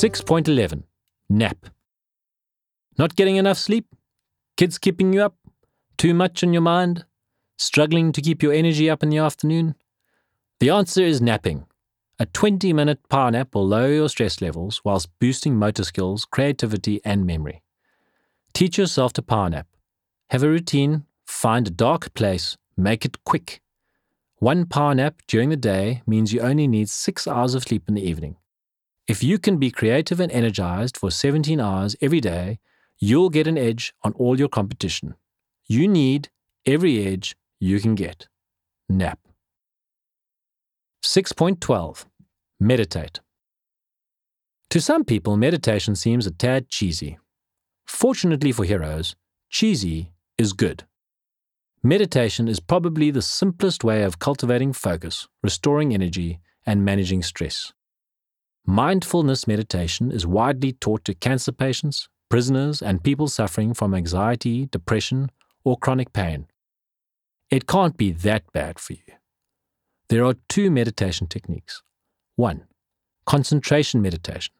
6.11 Nap. Not getting enough sleep? Kids keeping you up? Too much on your mind? Struggling to keep your energy up in the afternoon? The answer is napping. A 20 minute power nap will lower your stress levels whilst boosting motor skills, creativity, and memory. Teach yourself to power nap. Have a routine, find a dark place, make it quick. One power nap during the day means you only need six hours of sleep in the evening. If you can be creative and energized for 17 hours every day, you'll get an edge on all your competition. You need every edge you can get. Nap. 6.12 Meditate. To some people, meditation seems a tad cheesy. Fortunately for heroes, cheesy is good. Meditation is probably the simplest way of cultivating focus, restoring energy, and managing stress. Mindfulness meditation is widely taught to cancer patients, prisoners, and people suffering from anxiety, depression, or chronic pain. It can't be that bad for you. There are two meditation techniques. One, concentration meditation.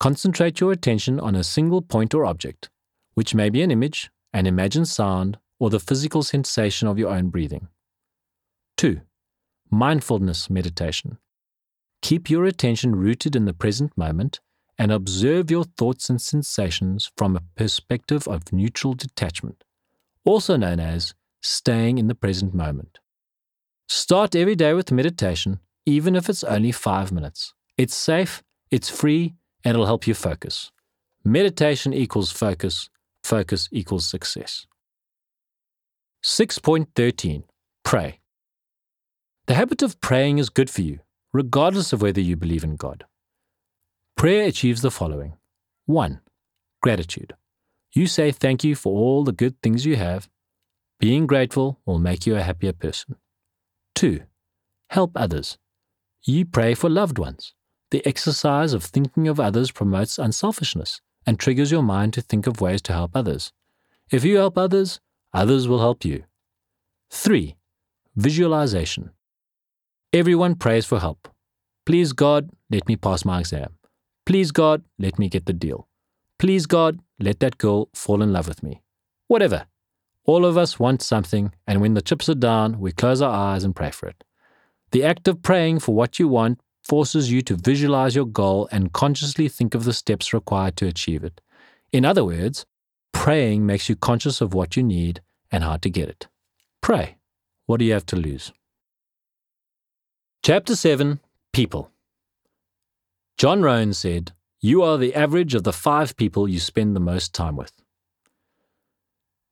Concentrate your attention on a single point or object, which may be an image, an imagined sound, or the physical sensation of your own breathing. Two, mindfulness meditation. Keep your attention rooted in the present moment and observe your thoughts and sensations from a perspective of neutral detachment, also known as staying in the present moment. Start every day with meditation, even if it's only five minutes. It's safe, it's free, and it'll help you focus. Meditation equals focus, focus equals success. 6.13 Pray. The habit of praying is good for you, regardless of whether you believe in God. Prayer achieves the following 1. Gratitude. You say thank you for all the good things you have. Being grateful will make you a happier person. 2. Help others. You pray for loved ones. The exercise of thinking of others promotes unselfishness and triggers your mind to think of ways to help others. If you help others, others will help you. 3. Visualization. Everyone prays for help. Please God, let me pass my exam. Please God, let me get the deal. Please God, let that girl fall in love with me. Whatever. All of us want something, and when the chips are down, we close our eyes and pray for it. The act of praying for what you want forces you to visualize your goal and consciously think of the steps required to achieve it. In other words, praying makes you conscious of what you need and how to get it. Pray. What do you have to lose? Chapter 7 People John Rohn said, You are the average of the five people you spend the most time with.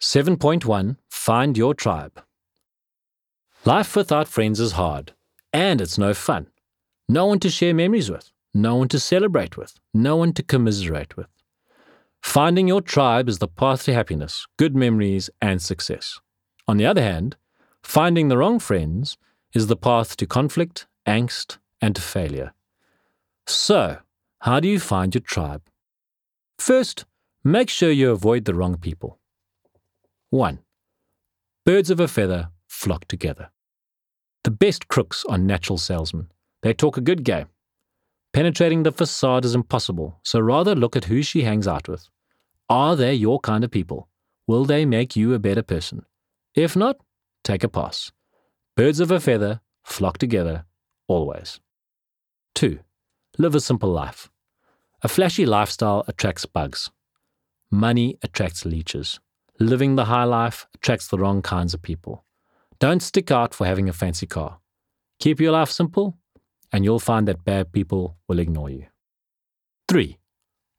7.1 Find your tribe. Life without friends is hard, and it's no fun. No one to share memories with, no one to celebrate with, no one to commiserate with. Finding your tribe is the path to happiness, good memories, and success. On the other hand, finding the wrong friends is the path to conflict, angst, and to failure. So, how do you find your tribe? First, make sure you avoid the wrong people. 1. Birds of a feather flock together. The best crooks are natural salesmen. They talk a good game. Penetrating the facade is impossible, so rather look at who she hangs out with. Are they your kind of people? Will they make you a better person? If not, take a pass. Birds of a feather flock together, always. 2. Live a simple life. A flashy lifestyle attracts bugs. Money attracts leeches. Living the high life attracts the wrong kinds of people. Don't stick out for having a fancy car. Keep your life simple, and you'll find that bad people will ignore you. 3.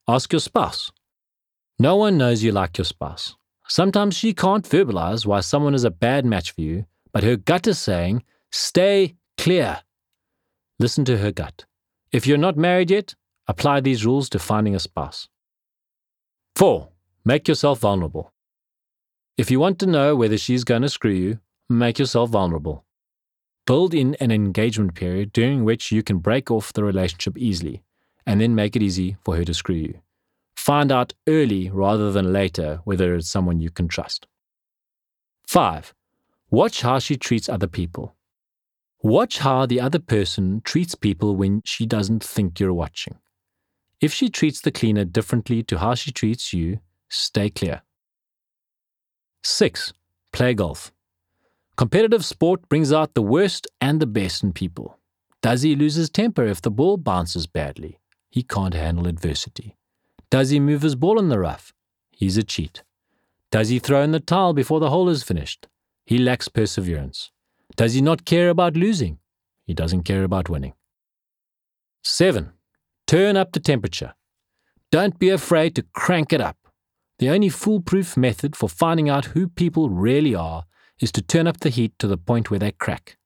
Ask your spouse. No one knows you like your spouse. Sometimes she can't verbalize why someone is a bad match for you, but her gut is saying, stay clear. Listen to her gut. If you're not married yet, apply these rules to finding a spouse. 4. Make yourself vulnerable. If you want to know whether she's going to screw you, make yourself vulnerable. Build in an engagement period during which you can break off the relationship easily and then make it easy for her to screw you. Find out early rather than later whether it's someone you can trust. 5. Watch how she treats other people. Watch how the other person treats people when she doesn't think you're watching. If she treats the cleaner differently to how she treats you, stay clear. 6. Play golf. Competitive sport brings out the worst and the best in people. Does he lose his temper if the ball bounces badly? He can't handle adversity. Does he move his ball in the rough? He's a cheat. Does he throw in the towel before the hole is finished? He lacks perseverance. Does he not care about losing? He doesn't care about winning. 7. Turn up the temperature. Don't be afraid to crank it up. The only foolproof method for finding out who people really are is to turn up the heat to the point where they crack.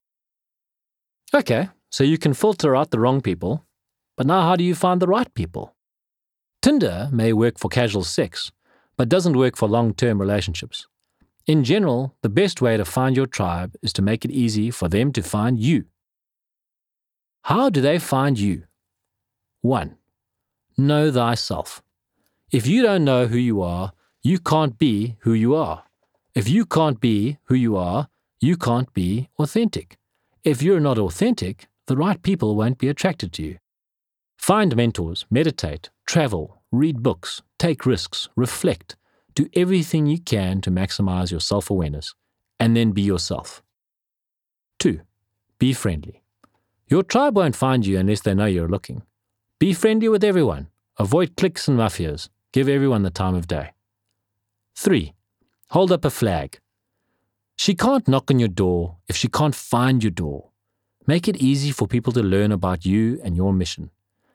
Okay, so you can filter out the wrong people, but now how do you find the right people? Tinder may work for casual sex, but doesn't work for long term relationships. In general, the best way to find your tribe is to make it easy for them to find you. How do they find you? 1. Know thyself. If you don't know who you are, you can't be who you are. If you can't be who you are, you can't be authentic. If you're not authentic, the right people won't be attracted to you. Find mentors, meditate, travel, read books, take risks, reflect, do everything you can to maximize your self awareness, and then be yourself. 2. Be friendly. Your tribe won't find you unless they know you're looking. Be friendly with everyone. Avoid cliques and mafias. Give everyone the time of day. 3. Hold up a flag. She can't knock on your door if she can't find your door. Make it easy for people to learn about you and your mission.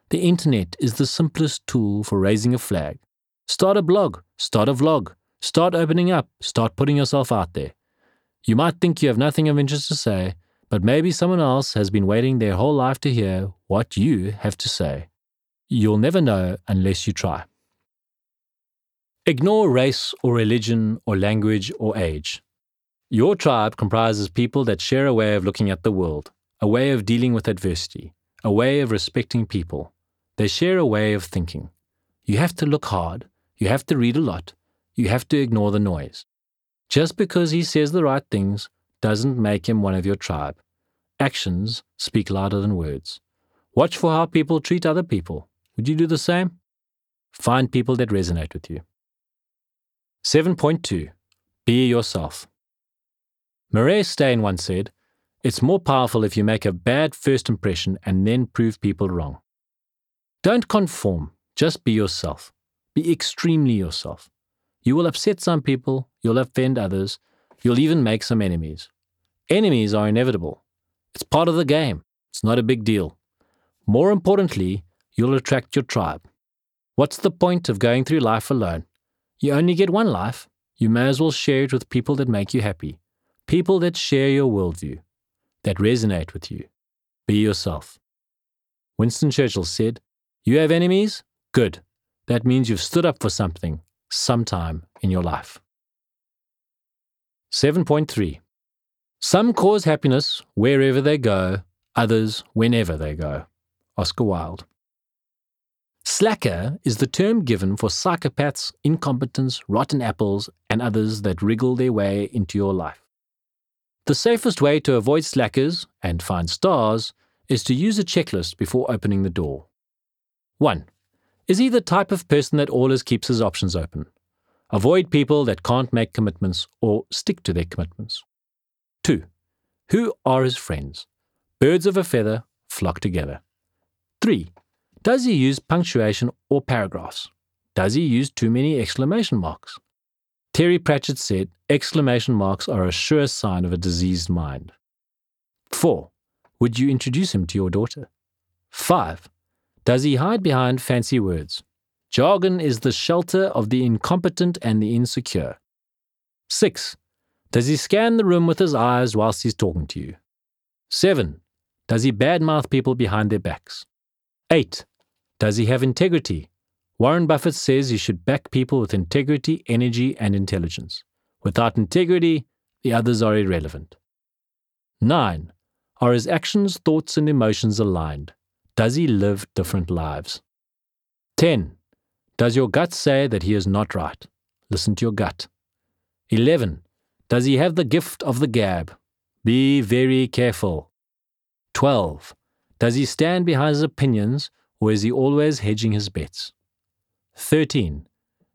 The internet is the simplest tool for raising a flag. Start a blog, start a vlog, start opening up, start putting yourself out there. You might think you have nothing of interest to say, but maybe someone else has been waiting their whole life to hear what you have to say. You'll never know unless you try. Ignore race or religion or language or age. Your tribe comprises people that share a way of looking at the world, a way of dealing with adversity, a way of respecting people. They share a way of thinking. You have to look hard, you have to read a lot. You have to ignore the noise. Just because he says the right things doesn't make him one of your tribe. Actions speak louder than words. Watch for how people treat other people. Would you do the same? Find people that resonate with you. 7.2 Be yourself. Marais Steyn once said, It's more powerful if you make a bad first impression and then prove people wrong. Don't conform, just be yourself. Be extremely yourself. You will upset some people, you'll offend others, you'll even make some enemies. Enemies are inevitable. It's part of the game. It's not a big deal. More importantly, you'll attract your tribe. What's the point of going through life alone? You only get one life. You may as well share it with people that make you happy, people that share your worldview, that resonate with you. Be yourself. Winston Churchill said, You have enemies? Good. That means you've stood up for something sometime in your life. 7.3 Some cause happiness wherever they go, others whenever they go. Oscar Wilde. Slacker is the term given for psychopaths, incompetents, rotten apples, and others that wriggle their way into your life. The safest way to avoid slackers and find stars is to use a checklist before opening the door. 1. Is he the type of person that always keeps his options open? Avoid people that can't make commitments or stick to their commitments. 2. Who are his friends? Birds of a feather flock together. 3. Does he use punctuation or paragraphs? Does he use too many exclamation marks? Terry Pratchett said exclamation marks are a sure sign of a diseased mind. 4. Would you introduce him to your daughter? 5. Does he hide behind fancy words? Jargon is the shelter of the incompetent and the insecure. 6. Does he scan the room with his eyes whilst he's talking to you? 7. Does he badmouth people behind their backs? 8. Does he have integrity? Warren Buffett says you should back people with integrity, energy, and intelligence. Without integrity, the others are irrelevant. 9. Are his actions, thoughts, and emotions aligned? Does he live different lives? 10. Does your gut say that he is not right? Listen to your gut. 11. Does he have the gift of the gab? Be very careful. 12. Does he stand behind his opinions or is he always hedging his bets? 13.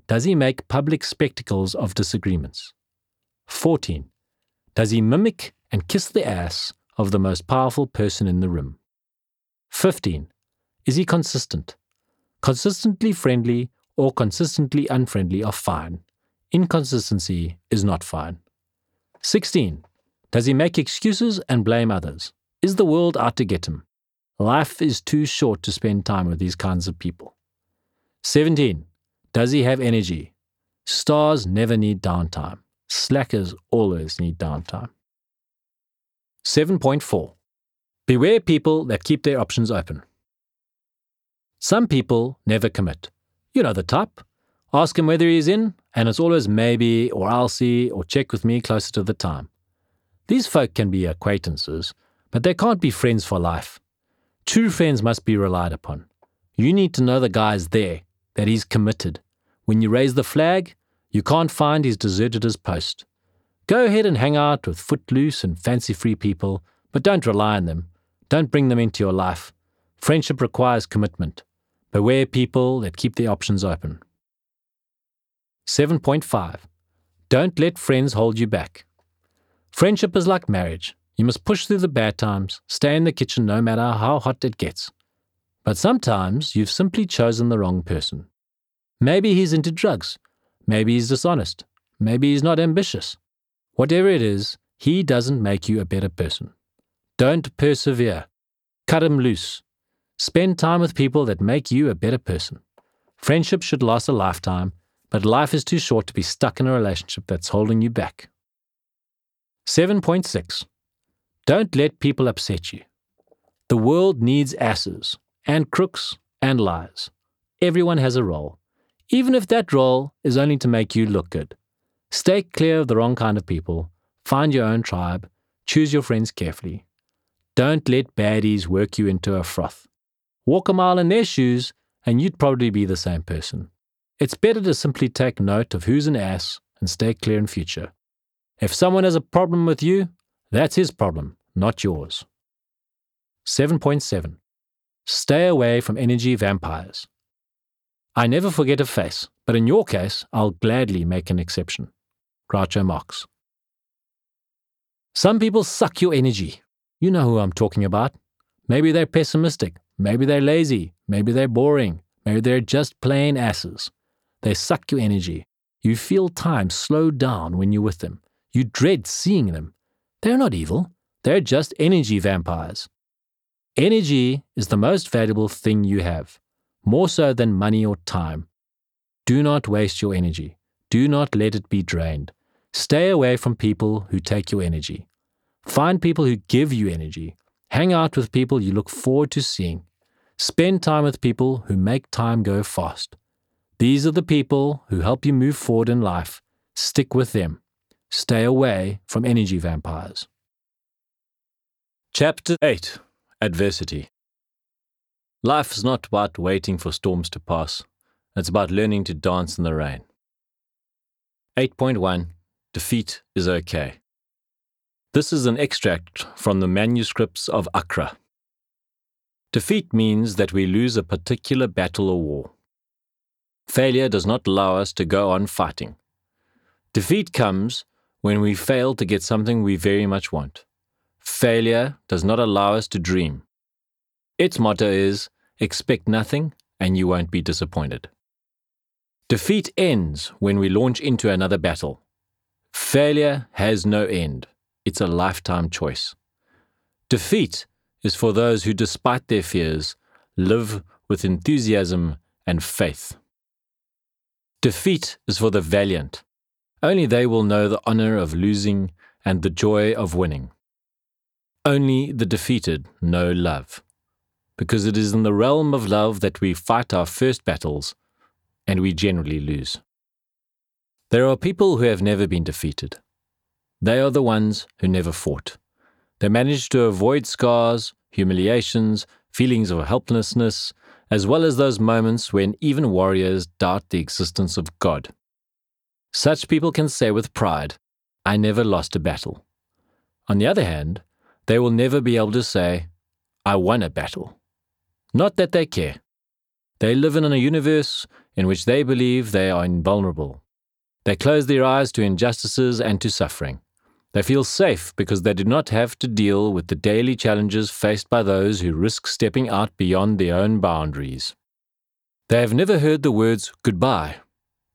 Does he make public spectacles of disagreements? 14. Does he mimic and kiss the ass of the most powerful person in the room? 15. Is he consistent? Consistently friendly or consistently unfriendly are fine. Inconsistency is not fine. 16. Does he make excuses and blame others? Is the world out to get him? Life is too short to spend time with these kinds of people. 17. Does he have energy? Stars never need downtime. Slackers always need downtime. 7.4. Beware people that keep their options open. Some people never commit. You know the type. Ask him whether he's in, and it's always maybe, or I'll see, or check with me closer to the time. These folk can be acquaintances, but they can't be friends for life. True friends must be relied upon. You need to know the guy's there, that he's committed. When you raise the flag, you can't find he's deserted his post. Go ahead and hang out with footloose and fancy free people, but don't rely on them. Don't bring them into your life. Friendship requires commitment. Beware people that keep their options open. 7.5. Don't let friends hold you back. Friendship is like marriage. You must push through the bad times, stay in the kitchen no matter how hot it gets. But sometimes you've simply chosen the wrong person. Maybe he's into drugs. Maybe he's dishonest. Maybe he's not ambitious. Whatever it is, he doesn't make you a better person. Don't persevere. Cut him loose. Spend time with people that make you a better person. Friendship should last a lifetime, but life is too short to be stuck in a relationship that's holding you back. 7.6 Don't let people upset you. The world needs asses, and crooks, and liars. Everyone has a role, even if that role is only to make you look good. Stay clear of the wrong kind of people, find your own tribe, choose your friends carefully. Don't let baddies work you into a froth. Walk a mile in their shoes, and you'd probably be the same person. It's better to simply take note of who's an ass and stay clear in future. If someone has a problem with you, that's his problem, not yours. 7.7 Stay away from energy vampires. I never forget a face, but in your case, I'll gladly make an exception. Groucho Marx. Some people suck your energy. You know who I'm talking about. Maybe they're pessimistic, maybe they're lazy, maybe they're boring, maybe they're just plain asses. They suck your energy. You feel time slow down when you're with them. You dread seeing them. They're not evil, they're just energy vampires. Energy is the most valuable thing you have, more so than money or time. Do not waste your energy. Do not let it be drained. Stay away from people who take your energy. Find people who give you energy. Hang out with people you look forward to seeing. Spend time with people who make time go fast. These are the people who help you move forward in life. Stick with them. Stay away from energy vampires. Chapter 8 Adversity Life is not about waiting for storms to pass, it's about learning to dance in the rain. 8.1 Defeat is okay. This is an extract from the manuscripts of Accra. Defeat means that we lose a particular battle or war. Failure does not allow us to go on fighting. Defeat comes when we fail to get something we very much want. Failure does not allow us to dream. Its motto is expect nothing and you won't be disappointed. Defeat ends when we launch into another battle. Failure has no end, it's a lifetime choice. Defeat is for those who, despite their fears, live with enthusiasm and faith. Defeat is for the valiant, only they will know the honor of losing and the joy of winning. Only the defeated know love, because it is in the realm of love that we fight our first battles and we generally lose. There are people who have never been defeated. They are the ones who never fought. They manage to avoid scars, humiliations, feelings of helplessness, as well as those moments when even warriors doubt the existence of God. Such people can say with pride, I never lost a battle. On the other hand, they will never be able to say, I won a battle. Not that they care. They live in a universe in which they believe they are invulnerable. They close their eyes to injustices and to suffering. They feel safe because they do not have to deal with the daily challenges faced by those who risk stepping out beyond their own boundaries. They have never heard the words goodbye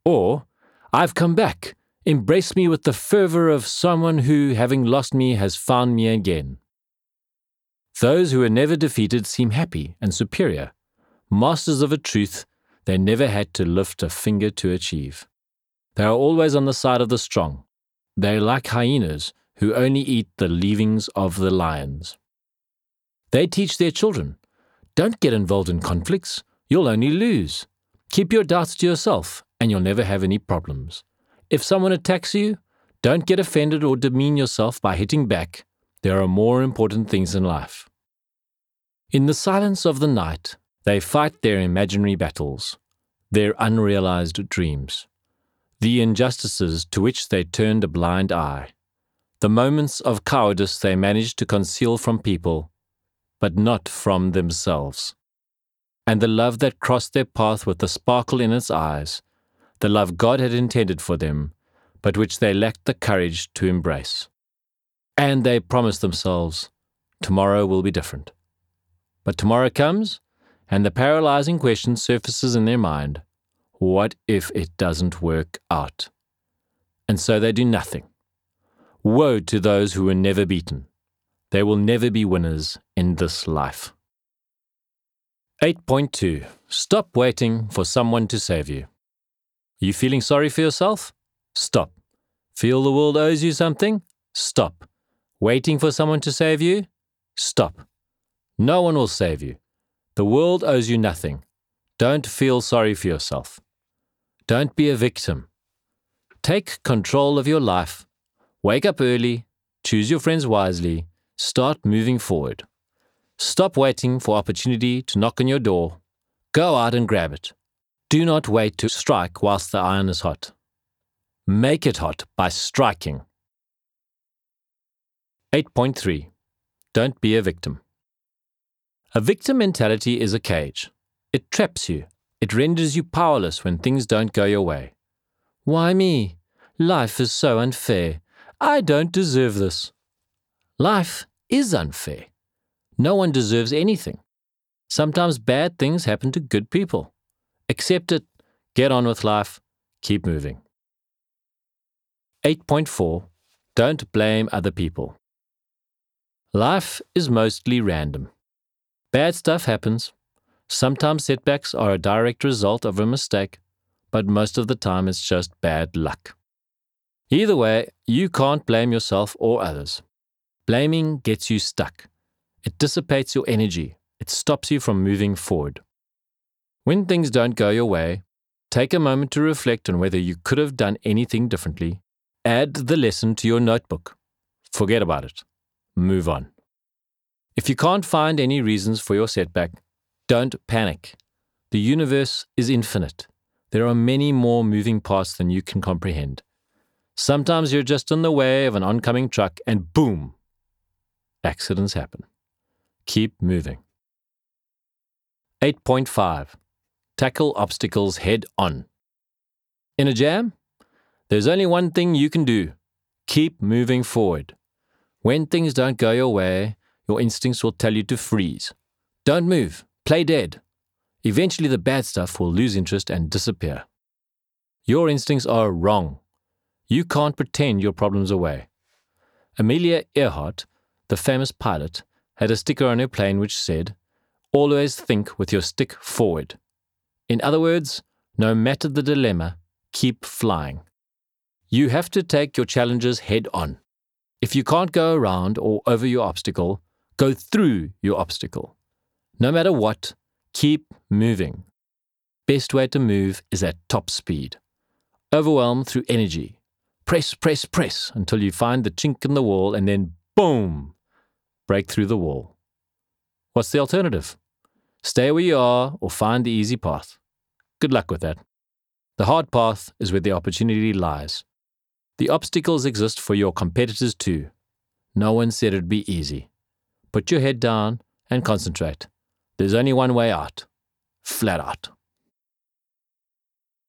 or I've come back. Embrace me with the fervor of someone who, having lost me, has found me again. Those who are never defeated seem happy and superior, masters of a truth they never had to lift a finger to achieve. They are always on the side of the strong. They are like hyenas who only eat the leavings of the lions. They teach their children don't get involved in conflicts, you'll only lose. Keep your doubts to yourself, and you'll never have any problems. If someone attacks you, don't get offended or demean yourself by hitting back. There are more important things in life. In the silence of the night, they fight their imaginary battles, their unrealized dreams, the injustices to which they turned a blind eye, the moments of cowardice they managed to conceal from people, but not from themselves, and the love that crossed their path with a sparkle in its eyes, the love God had intended for them, but which they lacked the courage to embrace. And they promised themselves, tomorrow will be different. But tomorrow comes, and the paralyzing question surfaces in their mind what if it doesn't work out? And so they do nothing. Woe to those who are never beaten. They will never be winners in this life. 8.2 Stop waiting for someone to save you. Are you feeling sorry for yourself? Stop. Feel the world owes you something? Stop. Waiting for someone to save you? Stop. No one will save you. The world owes you nothing. Don't feel sorry for yourself. Don't be a victim. Take control of your life. Wake up early. Choose your friends wisely. Start moving forward. Stop waiting for opportunity to knock on your door. Go out and grab it. Do not wait to strike whilst the iron is hot. Make it hot by striking. 8.3 Don't be a victim. A victim mentality is a cage. It traps you. It renders you powerless when things don't go your way. Why me? Life is so unfair. I don't deserve this. Life is unfair. No one deserves anything. Sometimes bad things happen to good people. Accept it, get on with life, keep moving. 8.4 Don't blame other people. Life is mostly random. Bad stuff happens. Sometimes setbacks are a direct result of a mistake, but most of the time it's just bad luck. Either way, you can't blame yourself or others. Blaming gets you stuck. It dissipates your energy. It stops you from moving forward. When things don't go your way, take a moment to reflect on whether you could have done anything differently. Add the lesson to your notebook. Forget about it. Move on. If you can't find any reasons for your setback, don't panic. The universe is infinite. There are many more moving parts than you can comprehend. Sometimes you're just in the way of an oncoming truck and boom, accidents happen. Keep moving. 8.5 Tackle obstacles head on. In a jam, there's only one thing you can do keep moving forward. When things don't go your way, your instincts will tell you to freeze. Don't move, play dead. Eventually, the bad stuff will lose interest and disappear. Your instincts are wrong. You can't pretend your problems away. Amelia Earhart, the famous pilot, had a sticker on her plane which said, Always think with your stick forward. In other words, no matter the dilemma, keep flying. You have to take your challenges head on. If you can't go around or over your obstacle, go through your obstacle. No matter what, keep moving. Best way to move is at top speed. Overwhelm through energy. Press, press, press until you find the chink in the wall and then boom, break through the wall. What's the alternative? Stay where you are or find the easy path. Good luck with that. The hard path is where the opportunity lies. The obstacles exist for your competitors too. No one said it'd be easy. Put your head down and concentrate. There's only one way out. Flat out.